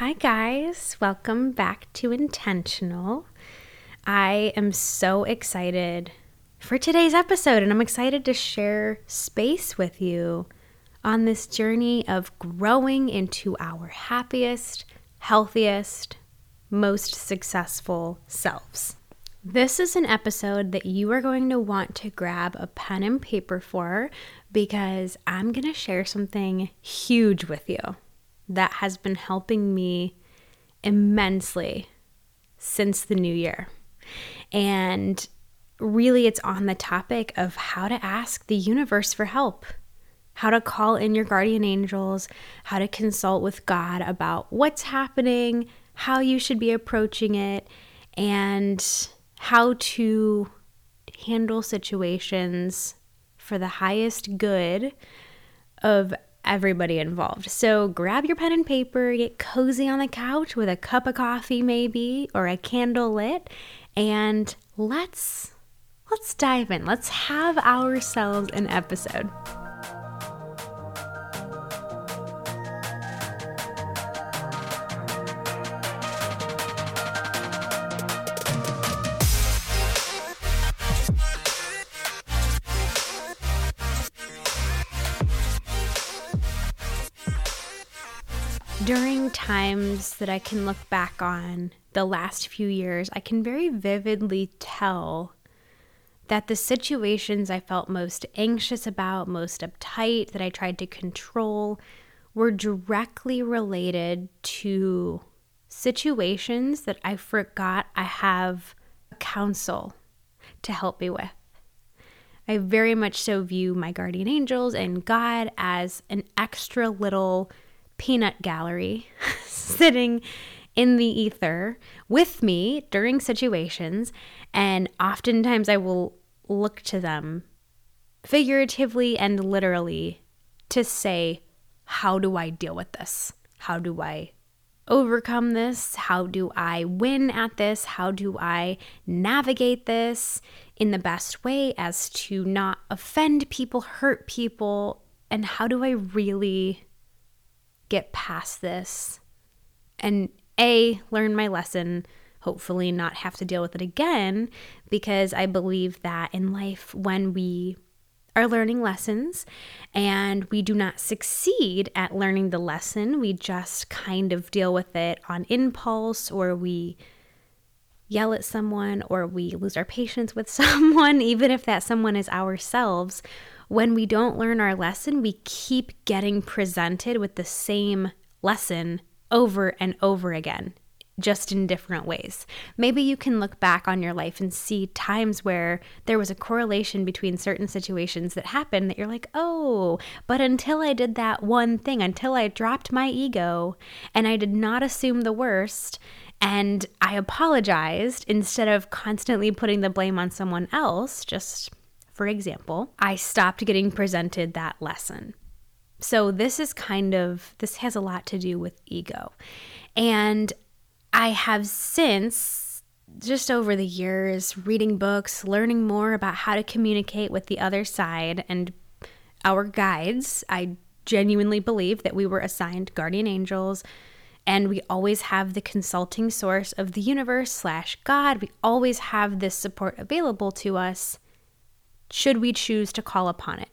Hi, guys. Welcome back to Intentional. I am so excited for today's episode, and I'm excited to share space with you on this journey of growing into our happiest, healthiest, most successful selves. This is an episode that you are going to want to grab a pen and paper for because I'm going to share something huge with you that has been helping me immensely since the new year. And really, it's on the topic of how to ask the universe for help, how to call in your guardian angels, how to consult with God about what's happening, how you should be approaching it, and how to handle situations for the highest good of everybody involved. So grab your pen and paper, get cozy on the couch with a cup of coffee maybe or a candle lit and let's let's dive in. Let's have ourselves an episode. During times that I can look back on the last few years, I can very vividly tell that the situations I felt most anxious about, most uptight, that I tried to control, were directly related to situations that I forgot I have a counsel to help me with. I very much so view my guardian angels and God as an extra little peanut gallery sitting in the ether with me during situations. And oftentimes I will look to them figuratively and literally to say, How do I deal with this? How do I overcome this? How do I win at this? How do I navigate this in the best way as to not offend people, hurt people? And how do I really get past this and A, learn my lesson, hopefully not have to deal with it again, because I believe that in life, when we are learning lessons and we do not succeed at learning the lesson, we just kind of deal with it on impulse or we yell at someone or we lose our patience with someone, even if that someone is ourselves, when we don't learn our lesson, we keep getting presented with the same lesson over and over again, just in different ways. Maybe you can look back on your life and see times where there was a correlation between certain situations that happened that you're like, oh, but until I did that one thing, until I dropped my ego and I did not assume the worst. And I apologized instead of constantly putting the blame on someone else, just for example, I stopped getting presented that lesson. So this is kind of this has a lot to do with ego. And I have since just over the years reading books, learning more about how to communicate with the other side and our guides. I genuinely believe that we were assigned guardian angels and we always have the consulting source of the universe slash God. We always have this support available to us should we choose to call upon it.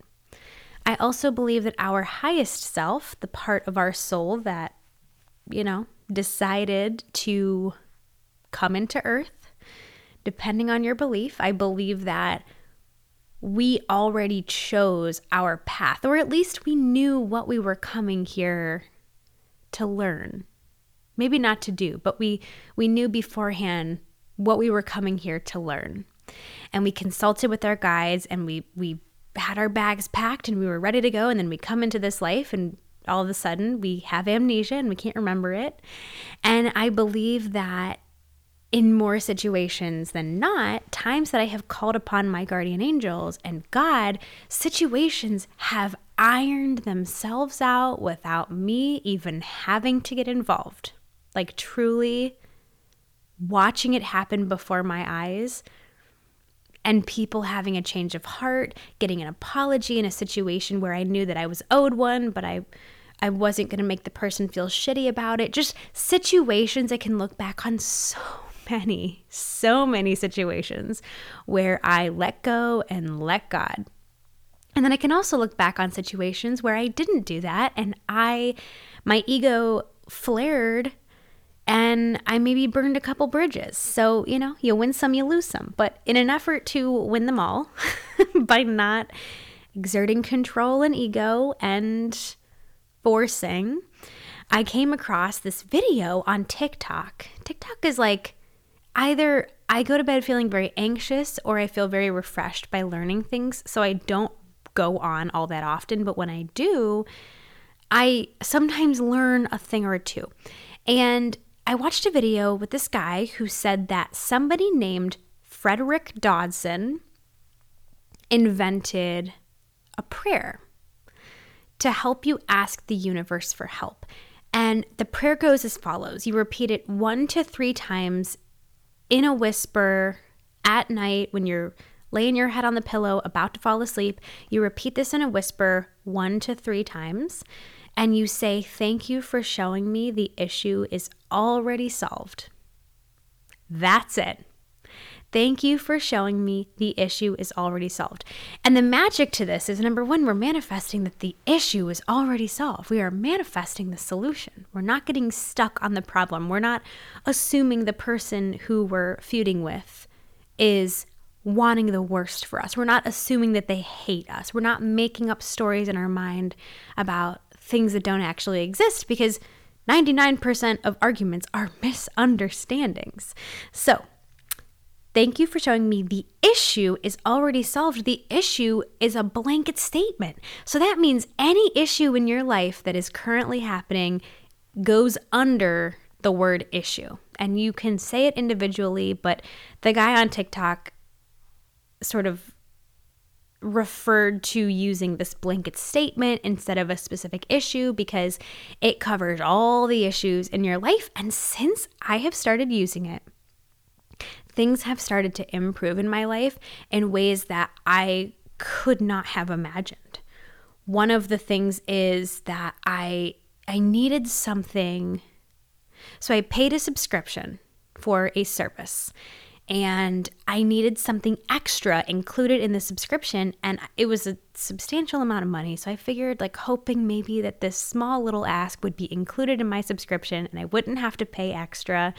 I also believe that our highest self, the part of our soul that, you know, decided to come into earth, depending on your belief, I believe that we already chose our path, or at least we knew what we were coming here to learn. Maybe not to do, but we, we knew beforehand what we were coming here to learn and we consulted with our guides and we we had our bags packed and we were ready to go and then we come into this life and all of a sudden we have amnesia and we can't remember it. And I believe that in more situations than not, times that I have called upon my guardian angels and God, situations have ironed themselves out without me even having to get involved. Like truly watching it happen before my eyes and people having a change of heart, getting an apology in a situation where I knew that I was owed one, but I I wasn't going to make the person feel shitty about it. Just situations I can look back on so many, so many situations where I let go and let God. And then I can also look back on situations where I didn't do that and I, my ego flared and I maybe burned a couple bridges. So, you know, you win some, you lose some. But in an effort to win them all by not exerting control and ego and forcing, I came across this video on TikTok. TikTok is like either I go to bed feeling very anxious or I feel very refreshed by learning things. So I don't go on all that often. But when I do, I sometimes learn a thing or two. And I watched a video with this guy who said that somebody named Frederick Dodson invented a prayer to help you ask the universe for help. And the prayer goes as follows you repeat it one to three times in a whisper at night when you're laying your head on the pillow about to fall asleep. You repeat this in a whisper one to three times and you say, Thank you for showing me the issue is already solved. That's it. Thank you for showing me the issue is already solved. And the magic to this is number one, we're manifesting that the issue is already solved. We are manifesting the solution. We're not getting stuck on the problem. We're not assuming the person who we're feuding with is wanting the worst for us. We're not assuming that they hate us. We're not making up stories in our mind about things that don't actually exist because 99% of arguments are misunderstandings. So, Thank you for showing me the issue is already solved. The issue is a blanket statement. So that means any issue in your life that is currently happening goes under the word issue. And you can say it individually, but the guy on TikTok sort of referred to using this blanket statement instead of a specific issue because it covers all the issues in your life. And since I have started using it, things have started to improve in my life in ways that I could not have imagined. One of the things is that I I needed something so I paid a subscription for a service and I needed something extra included in the subscription and it was a substantial amount of money so I figured like hoping maybe that this small little ask would be included in my subscription and I wouldn't have to pay extra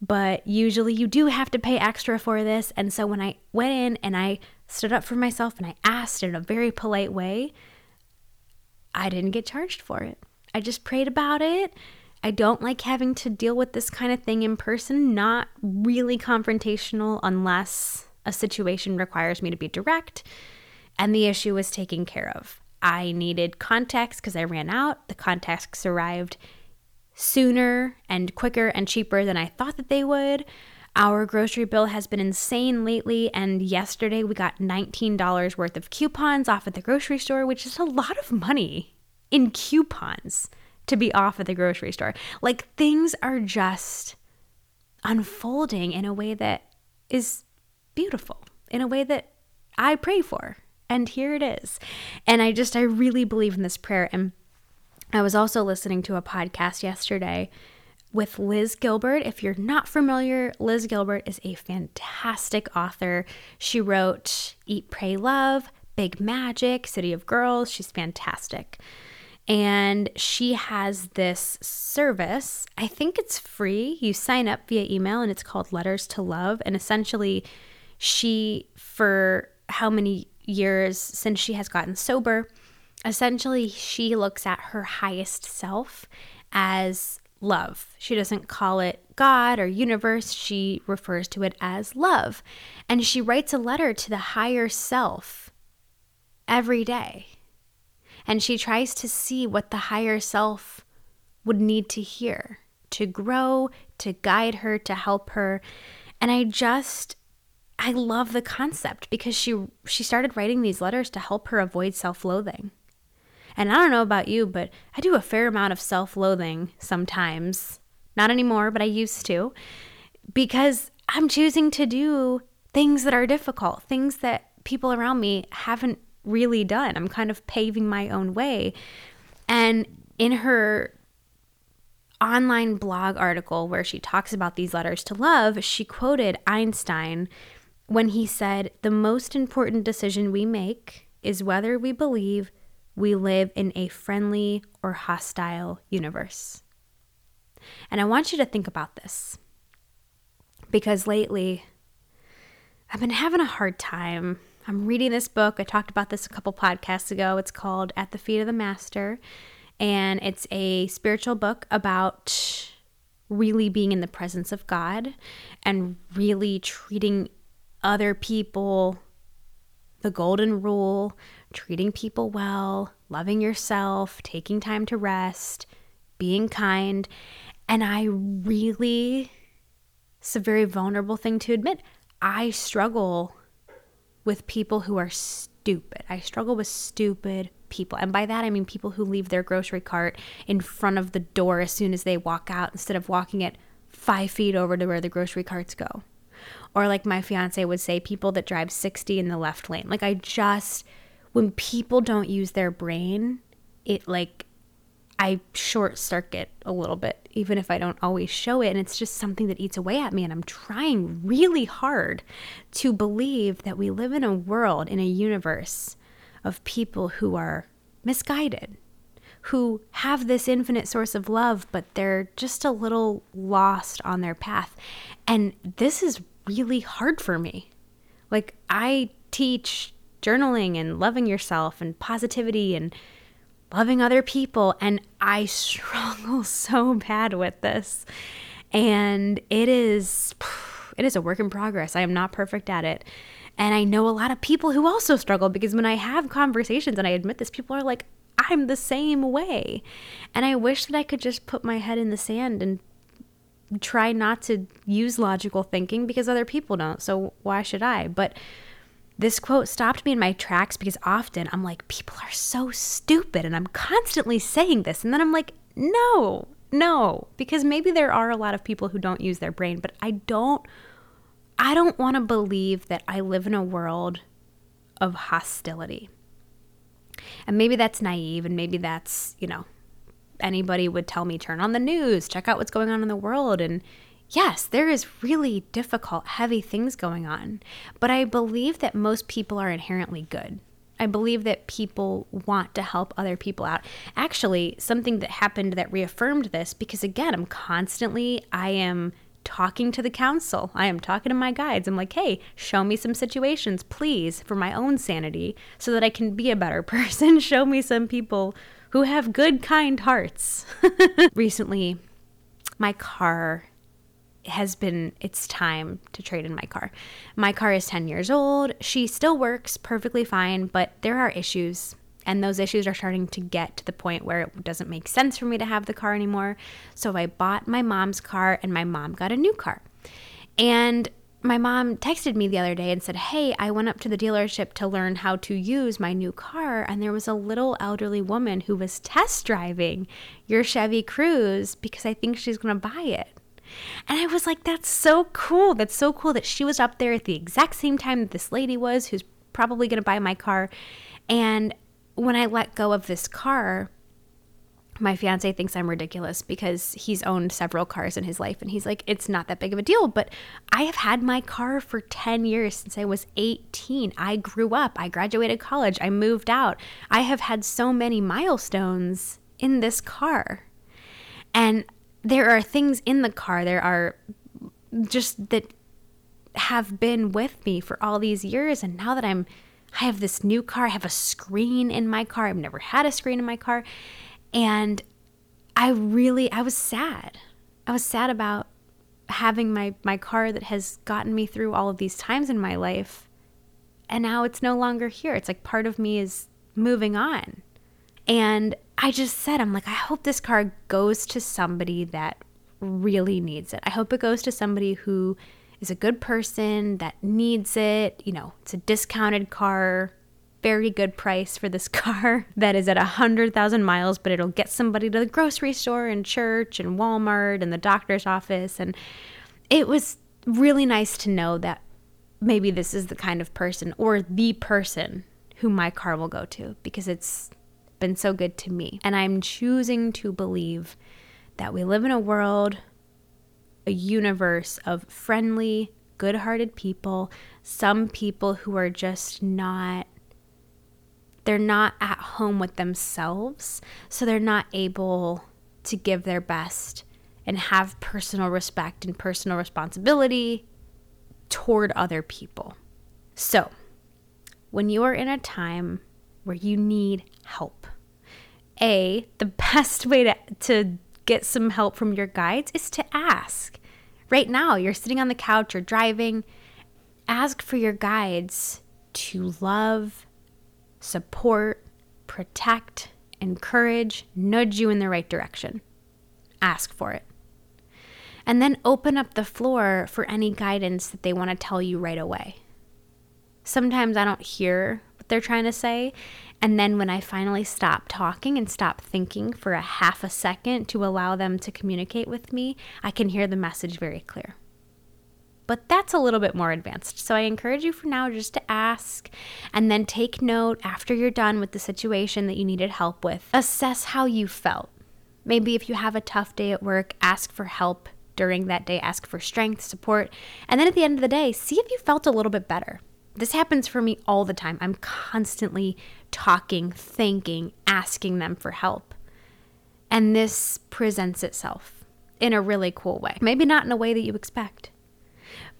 but usually you do have to pay extra for this. And so when I went in and I stood up for myself and I asked in a very polite way, I didn't get charged for it. I just prayed about it. I don't like having to deal with this kind of thing in person, not really confrontational unless a situation requires me to be direct. And the issue was taken care of. I needed contacts because I ran out. The contacts arrived sooner and quicker and cheaper than I thought that they would. Our grocery bill has been insane lately, and yesterday we got $19 worth of coupons off at the grocery store, which is a lot of money in coupons to be off at the grocery store. Like things are just unfolding in a way that is beautiful, in a way that I pray for. And here it is. And I just, I really believe in this prayer. And I was also listening to a podcast yesterday with Liz Gilbert. If you're not familiar, Liz Gilbert is a fantastic author. She wrote Eat, Pray, Love, Big Magic, City of Girls. She's fantastic. And she has this service. I think it's free. You sign up via email and it's called Letters to Love. And essentially, she, for how many years since she has gotten sober, essentially, she looks at her highest self as love. She doesn't call it God or universe, she refers to it as love. And she writes a letter to the higher self every day. And she tries to see what the higher self would need to hear to grow, to guide her, to help her. And I just I love the concept because she she started writing these letters to help her avoid self-loathing. And I don't know about you, but I do a fair amount of self-loathing sometimes. Not anymore, but I used to because I'm choosing to do things that are difficult, things that people around me haven't really done. I'm kind of paving my own way. And in her online blog article where she talks about these letters to love, she quoted Einstein when he said, The most important decision we make is whether we believe we live in a friendly or hostile universe. And I want you to think about this because lately I've been having a hard time. I'm reading this book. I talked about this a couple podcasts ago. It's called At the Feet of the Master and it's a spiritual book about really being in the presence of God and really treating other people the golden rule, treating people well, loving yourself, taking time to rest, being kind. And I really, it's a very vulnerable thing to admit. I struggle with people who are stupid. I struggle with stupid people. And by that, I mean people who leave their grocery cart in front of the door as soon as they walk out instead of walking it five feet over to where the grocery carts go. Or, like my fiance would say, people that drive 60 in the left lane. Like, I just, when people don't use their brain, it like, I short circuit a little bit, even if I don't always show it. And it's just something that eats away at me. And I'm trying really hard to believe that we live in a world, in a universe of people who are misguided, who have this infinite source of love, but they're just a little lost on their path. And this is really hard for me. Like, I teach journaling and loving yourself and positivity and loving other people, and I struggle so bad with this. And it is. It is a work in progress. I am not perfect at it. And I know a lot of people who also struggle because when I have conversations and I admit this, people are like, I'm the same way. And I wish that I could just put my head in the sand and try not to use logical thinking because other people don't. So why should I? But this quote stopped me in my tracks because often I'm like, people are so stupid. And I'm constantly saying this. And then I'm like, no, no, because maybe there are a lot of people who don't use their brain, but I don't I don't want to believe that I live in a world of hostility. And maybe that's naive, and maybe that's, you know, anybody would tell me turn on the news, check out what's going on in the world. And yes, there is really difficult, heavy things going on. But I believe that most people are inherently good. I believe that people want to help other people out. Actually, something that happened that reaffirmed this because again, I'm constantly I am talking to the council. I am talking to my guides. I'm like, hey, show me some situations, please, for my own sanity, so that I can be a better person. show me some people who have good, kind hearts. Recently, my car has been, it's time to trade in my car. My car is 10 years old. She still works perfectly fine, but there are issues and those issues are starting to get to the point where it doesn't make sense for me to have the car anymore. So I bought my mom's car and my mom got a new car. And my mom texted me the other day and said, Hey, I went up to the dealership to learn how to use my new car. And there was a little elderly woman who was test driving your Chevy Cruze because I think she's going to buy it. And I was like, That's so cool. That's so cool that she was up there at the exact same time that this lady was who's probably going to buy my car. And when I let go of this car, my fiance thinks I'm ridiculous because he's owned several cars in his life and he's like, it's not that big of a deal. But I have had my car for 10 years since I was 18. I grew up, I graduated college, I moved out. I have had so many milestones in this car. And there are things in the car, there are just that have been with me for all these years. And now that I'm I have this new car. I have a screen in my car. I've never had a screen in my car. And I really, I was sad. I was sad about having my, my car that has gotten me through all of these times in my life. And now it's no longer here. It's like part of me is moving on. And I just said, I'm like, I hope this car goes to somebody that really needs it. I hope it goes to somebody who is a good person that needs it. You know, it's a discounted car, very good price for this car that is at 100,000 miles, but it'll get somebody to the grocery store and church and Walmart and the doctor's office. And it was really nice to know that maybe this is the kind of person or the person who my car will go to because it's been so good to me. And I'm choosing to believe that we live in a world, a universe of friendly, good hearted people, some people who are just not. They're not at home with themselves, so they're not able to give their best and have personal respect and personal responsibility toward other people. So, when you are in a time where you need help, A, the best way to, to get some help from your guides is to ask. Right now, you're sitting on the couch or driving, ask for your guides to love, support, protect, encourage, nudge you in the right direction. Ask for it and then open up the floor for any guidance that they want to tell you right away. Sometimes I don't hear they're trying to say, and then when I finally stop talking and stop thinking for a half a second to allow them to communicate with me, I can hear the message very clear. But that's a little bit more advanced. So I encourage you for now just to ask and then take note after you're done with the situation that you needed help with. Assess how you felt. Maybe if you have a tough day at work, ask for help during that day, ask for strength, support, and then at the end of the day, see if you felt a little bit better. This happens for me all the time. I'm constantly talking, thinking, asking them for help. And this presents itself in a really cool way. Maybe not in a way that you expect.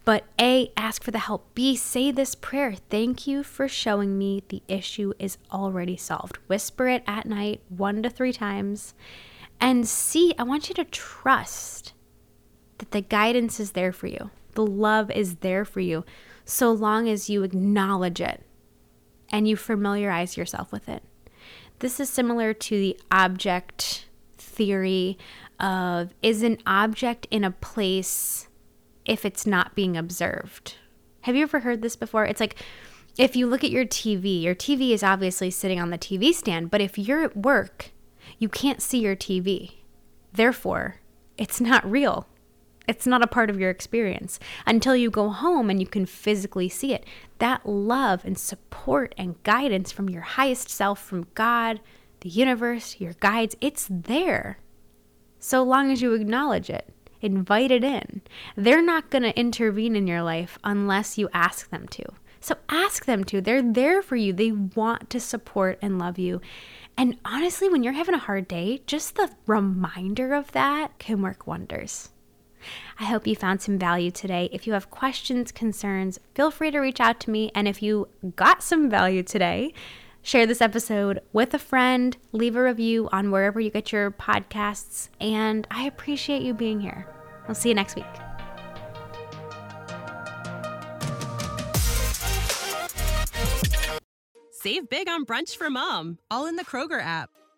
But A, ask for the help. B, say this prayer. Thank you for showing me the issue is already solved. Whisper it at night one to three times. And C, I want you to trust that the guidance is there for you, the love is there for you, so long as you acknowledge it and you familiarize yourself with it. This is similar to the object theory of is an object in a place if it's not being observed. Have you ever heard this before? It's like if you look at your TV, your TV is obviously sitting on the TV stand, but if you're at work, you can't see your TV. Therefore, it's not real. It's not a part of your experience until you go home and you can physically see it. That love and support and guidance from your highest self, from God, the universe, your guides, it's there. So long as you acknowledge it, invite it in. They're not going to intervene in your life unless you ask them to. So ask them to. They're there for you. They want to support and love you. And honestly, when you're having a hard day, just the reminder of that can work wonders. I hope you found some value today. If you have questions, concerns, feel free to reach out to me. And if you got some value today, share this episode with a friend, leave a review on wherever you get your podcasts. And I appreciate you being here. I'll see you next week. Save big on brunch for mom, all in the Kroger app.